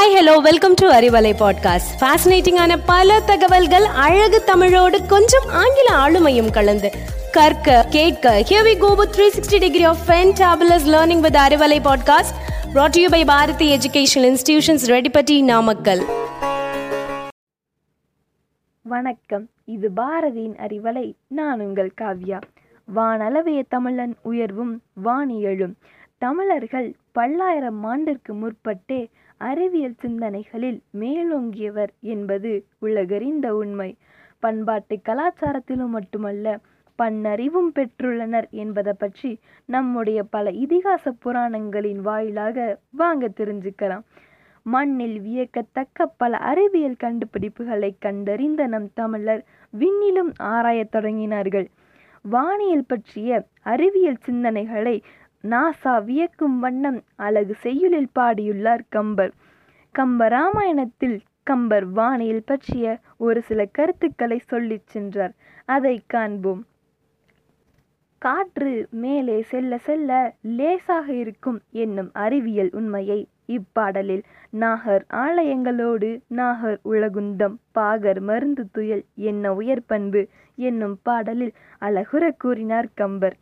Hi hello welcome to Arivalai podcast ஃபேசினேட்டிங்கான பல தகவல்கள் அழகு தமிழோடு கொஞ்சம் ஆங்கில ஆளுமையும் கலந்து. கற்க கேட்க here we go with 360 degree of fantabulous learning with Arivalai podcast brought to you by Bharathi educational institutions Reddipatti Namakkal வணக்கம். இது பாரதியின் அறிவலை நான் உங்கள் காவ்யா. வானளவிய தமிழன் உயர்வும் வானியழும் தமிழர்கள் பல்லாயிரம் ஆண்டிற்கு முற்பட்டே அறிவியல் சிந்தனைகளில் மேலோங்கியவர் என்பது உலகறிந்த உண்மை. பண்பாட்டு கலாச்சாரத்திலும் மட்டுமல்ல பன்னறிவும் பெற்றுள்ளனர் என்பதை பற்றி நம்முடைய பல இதிகாச புராணங்களின் வாயிலாக வாங்க தெரிஞ்சுக்கலாம். மண்ணில் வியக்கத்தக்க பல அறிவியல் கண்டுபிடிப்புகளை கண்டறிந்த நம் தமிழர் விண்ணிலும் ஆராயத் தொடங்கினார்கள். வானியல் பற்றிய அறிவியல் சிந்தனைகளை நாசா வியக்கும் வண்ணம் அழகு செய்யுளில் பாடியுள்ளார் கம்பர். கம்ப ராமாயணத்தில் கம்பர் வானியல் பற்றிய ஒரு சில கருத்துக்களை சொல்லிச் சென்றார். அதை காண்போம். காற்று மேலே செல்ல செல்ல லேசாக இருக்கும் என்னும் அறிவியல் உண்மையை இப்பாடலில் நாகர் ஆலயங்களோடு நாகர் உலகுந்தம் பாகர் மருந்து துயல் என்ன உயர் பண்பு என்னும் பாடலில் அழகுற கூறினார் கம்பர்.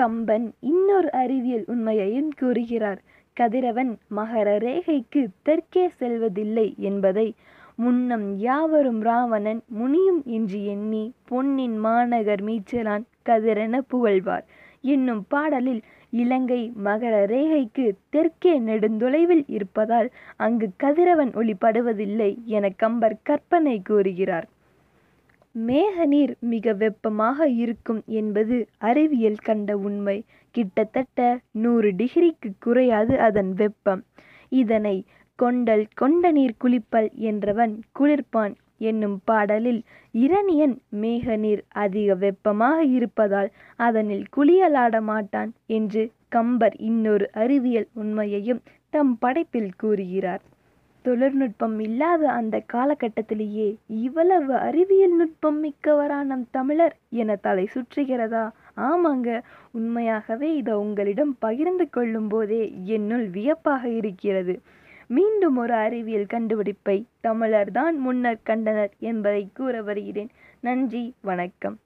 கம்பன் இன்னொரு அறிவியல் உண்மையையும் கூறுகிறார். கதிரவன் மகர ரேகைக்கு தெற்கே செல்வதில்லை என்பதை முன்னம் யாவரும் ராவணன் முனியும் என்று எண்ணி பொன்னின் மாநகர் மீச்சலான் கதிரென புகழ்வார். என்னும் பாடலில் இலங்கை மகர ரேகைக்கு தெற்கே நெடுந்தொலைவில் இருப்பதால் அங்கு கதிரவன் ஒளிப்படுவதில்லை என கம்பர் கற்பனை கூறுகிறார். மேகநீர் மிக வெப்பமாக இருக்கும் என்பது அறிவியல் கண்ட உண்மை. கிட்டத்தட்ட நூறு டிகிரிக்கு குறையாது அதன் வெப்பம். இதனை கொண்டல் கொண்ட நீர் குளிப்பல் என்றவன் குளிர்ப்பான் என்னும் பாடலில் இரணியன் மேகநீர் அதிக வெப்பமாக இருப்பதால் அதனில் குளியலாட மாட்டான் என்று கம்பர் இன்னொரு அறிவியல் உண்மையையும் தம் படைப்பில் கூறுகிறார். தொழில்நுட்பம் இல்லாத அந்த காலகட்டத்திலேயே இவ்வளவு அறிவியல் நுட்பம் மிக்கவரா நம் தமிழர் என தலை சுற்றுகிறதா? ஆமாங்க உண்மையாகவே இதை உங்களிடம் பகிர்ந்து கொள்ளும் போதே என்னுள் வியப்பாக இருக்கிறது. மீண்டும் ஒரு அறிவியல் கண்டுபிடிப்பை தமிழர் தான் முன்னர் கண்டனர் என்பதை கூற வருகிறேன். நன்றி வணக்கம்.